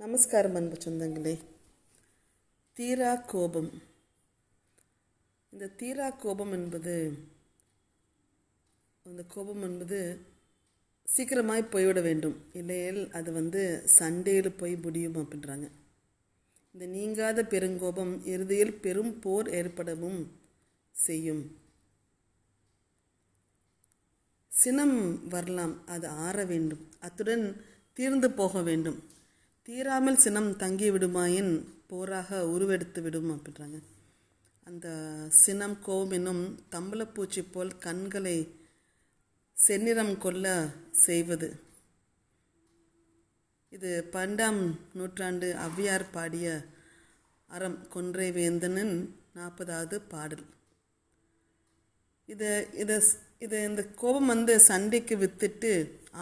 நமஸ்காரம் அன்பு சொந்தங்களே தீரா கோபம் இந்த தீரா கோபம் என்பது அந்த கோபம் என்பது சீக்கிரமாய் போய்விட வேண்டும் இல்லையேல் அது வந்து சண்டையில் போய் முடியும் அப்படின்றாங்க இந்த நீங்காத பெருங்கோபம் இறுதியில் பெரும் போர் ஏற்படவும் செய்யும் சினம் வரலாம் அது ஆற வேண்டும் அத்துடன் தீர்ந்து போக வேண்டும் தீராமல் சினம் தங்கி விடுமாயின் போராக உருவெடுத்து விடும் அப்படின்றாங்க. அந்த சினம் கோபம் என்னும் தம்பளப்பூச்சி போல் கண்களை செந்நிறம் கொள்ள செய்வது. இது பன்னெண்டாம் நூற்றாண்டு அவ்வியார் பாடிய அறம் கொன்றை வேந்தனின் நாற்பதாவது பாடல். இது இதை இது இந்த கோபம் வந்து சண்டைக்கு வித்துட்டு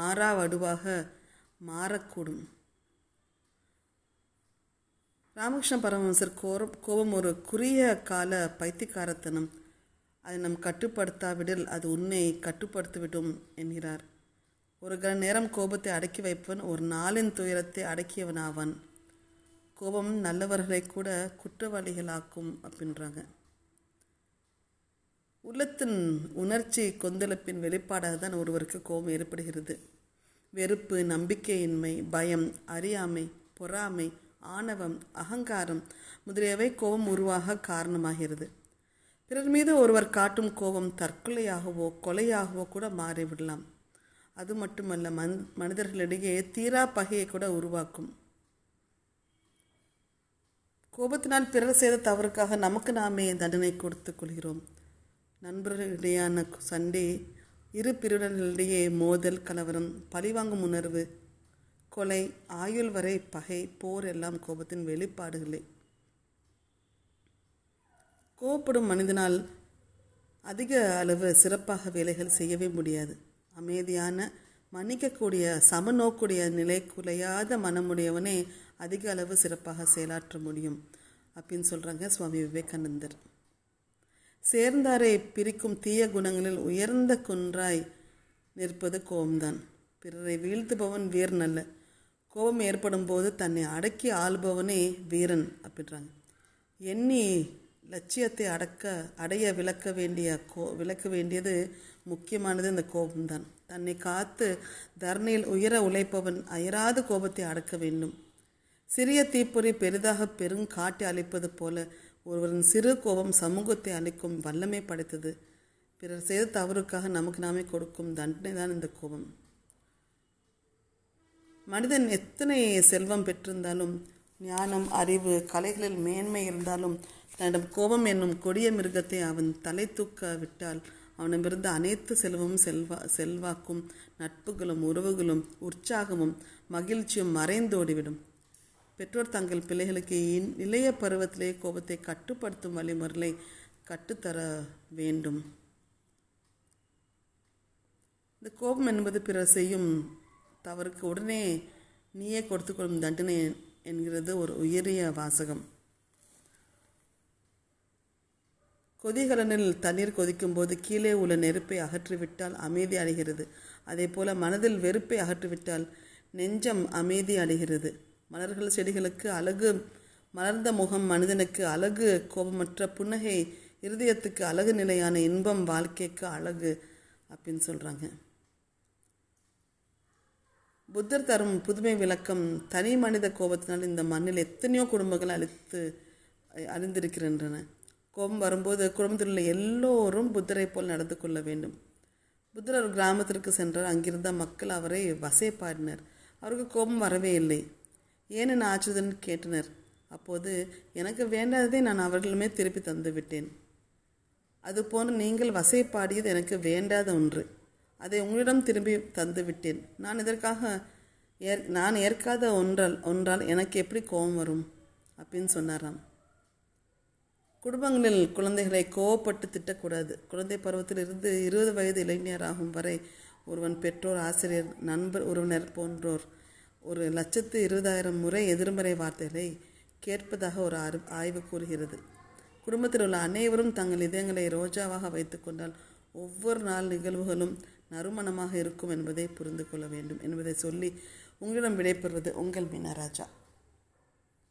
ஆறா வடுவாக மாறக்கூடும். ராமகிருஷ்ண பரமஹம்சர் கோரம் கோபம் ஒரு குறுகிய கால பைத்தியக்காரத்தனம். அதை நம் கட்டுப்படுத்தாவிடில் அது உன்னை கட்டுப்படுத்திவிடும் என்கிறார். ஒரு கண நேரம் கோபத்தை அடக்கி வைப்பவன் ஒரு நாளின் துயரத்தை அடக்கியவன் ஆவான் கோபம் நல்லவர்களை கூட குற்றவாளிகளாக்கும் அப்படின்றாங்க. உள்ளத்தின் உணர்ச்சி கொந்தளிப்பின் வெளிப்பாடாக தான் ஒருவருக்கு கோபம் ஏற்படுகிறது. வெறுப்பு நம்பிக்கையின்மை பயம் அறியாமை பொறாமை ஆணவம் அகங்காரம் முதலியவை கோபம் உருவாக காரணமாகிறது. பிறர் மீது ஒருவர் காட்டும் கோபம் தற்கொலையாகவோ கொலையாகவோ கூட மாறிவிடலாம். அது மட்டுமல்ல மன் மனிதர்களிடையே தீரா பகையை கூட உருவாக்கும். கோபத்தினால் பிறர் செய்த தவறுக்காக நமக்கு நாமே தண்டனை கொடுத்து கொள்கிறோம். நண்பர்களிடையான சண்டை இரு பிரிவினர்களிடையே மோதல் கலவரம் பழிவாங்கும் உணர்வு கொலை ஆயுள் வரை பகை போர் எல்லாம் கோபத்தின் வெளிப்பாடுகளே. கோபப்படும் மனிதனால் அதிக அளவு சிறப்பாக வேலைகள் செய்யவே முடியாது. அமைதியான மன்னிக்கக்கூடிய சமநோக்குடைய நிலை குலையாத மனமுடையவனே அதிக அளவு சிறப்பாக செயலாற்ற முடியும். அப்படின்னு சொல்கிறாங்க சுவாமி விவேகானந்தர். சேர்ந்தாரை பிரிக்கும் தீய குணங்களில் உயர்ந்த குன்றாய் நிற்பது கோபம்தான். பிறரை வீழ்த்துபவன் வீரன் அல்ல கோபம் ஏற்படும் போது தன்னை அடக்கி ஆள்பவனே வீரன் அப்படின்றாங்க. எண்ணி லட்சியத்தை அடக்க அடைய விளக்க வேண்டிய கோ விளக்க வேண்டியது முக்கியமானது இந்த கோபம்தான். தன்னை காத்து தர்ணையில் உயர உழைப்பவன் அயராத கோபத்தை அடக்க வேண்டும். சிறிய தீப்பொறி பெரிதாக பெரும் காட்டி அழிப்பது போல ஒருவரின் சிறு கோபம் சமூகத்தை அளிக்கும் வல்லமை படைத்தது. பிறர் செய்த தவறுக்காக நமக்கு நாமே கொடுக்கும் தண்டனை தான் இந்த கோபம். மனிதன் எத்தனை செல்வம் பெற்றிருந்தாலும் ஞானம் அறிவு கலைகளில் மேன்மை இருந்தாலும் தன்னிடம் கோபம் என்னும் கொடிய மிருகத்தை அவன் தலை தூக்க விட்டால் அவனிடமிருந்து அனைத்து செல்வமும் செல்வா செல்வாக்கும் நட்புகளும் உறவுகளும் உற்சாகமும் மகிழ்ச்சியும் மறைந்தோடிவிடும் பெற்றோர் தங்கள் பிள்ளைகளுக்கு இளைய பருவத்திலே கோபத்தை கட்டுப்படுத்தும் வழிமுறைகளை கட்டுத்தர வேண்டும். இந்த கோபம் என்பது பிறர் செய்யும் தவறுக்கு உடனே நீயே கொடுத்துக்கொள்ளும் தண்டனை என்கிறது ஒரு உயரிய வாசகம். கொதிகலனில் தண்ணீர் கொதிக்கும் போது கீழே உள்ள நெருப்பை அகற்றிவிட்டால் அமைதி அடைகிறது. அதே போல மனதில் வெறுப்பை அகற்றிவிட்டால் நெஞ்சம் அமைதி அடைகிறது. மலர்கள் செடிகளுக்கு அழகு மலர்ந்த முகம் மனிதனுக்கு அழகு கோபமற்ற புன்னகை இருதயத்துக்கு அழகு நிலையான இன்பம் வாழ்க்கைக்கு அழகு அப்படின்னு சொல்கிறாங்க புத்தர் தரும் புதுமை விளக்கம் தனி மனித கோபத்தினால் இந்த மண்ணில் எத்தனையோ குடும்பங்கள் அழித்து அழிந்திருக்கின்றன. கோபம் வரும்போது குடும்பத்தில் உள்ள எல்லோரும் புத்தரை போல் நடந்து கொள்ள வேண்டும். புத்தர் ஒரு கிராமத்திற்கு சென்றார். அங்கிருந்த மக்கள் அவரை வசைப்பாடினர். அவருக்கு கோபம் வரவே இல்லை. ஏன் என்ன ஆச்சுதன் கேட்டனர். அப்போது எனக்கு வேண்டாததை நான் அவர்களுமே திருப்பி தந்து விட்டேன் அதுபோன்று நீங்கள் வசைப்பாடியது எனக்கு வேண்டாத ஒன்று. அதை உங்களிடம் திரும்பி தந்துவிட்டேன். நான் இதற்காக ஏற் நான் ஏற்காத ஒன்றால் ஒன்றால் எனக்கு எப்படி கோபம் வரும்? அப்படின்னு சொன்னாராம். குடும்பங்களில் குழந்தைகளை கோவப்பட்டு திட்டக்கூடாது. குழந்தை பருவத்தில் இருந்து இருபது வயது இளைஞராகும் வரை ஒருவன் பெற்றோர் ஆசிரியர் நண்பர் உறவினர் போன்றோர் ஒரு லட்சத்து இருபதாயிரம் முறை எதிர்மறை வார்த்தைகளை கேட்பதாக ஒரு ஆய்வு கூறுகிறது. குடும்பத்தில் உள்ள அனைவரும் தங்கள் இதயங்களை ரோஜாவாக வைத்துக்கொண்டால் ஒவ்வொரு நாள் நிகழ்வுகளும் நறுமணமாக இருக்கும் என்பதை புரிந்து கொள்ள வேண்டும் என்பதை சொல்லி உங்களிடம் விடைபெறுவது உங்கள் மீனராஜா.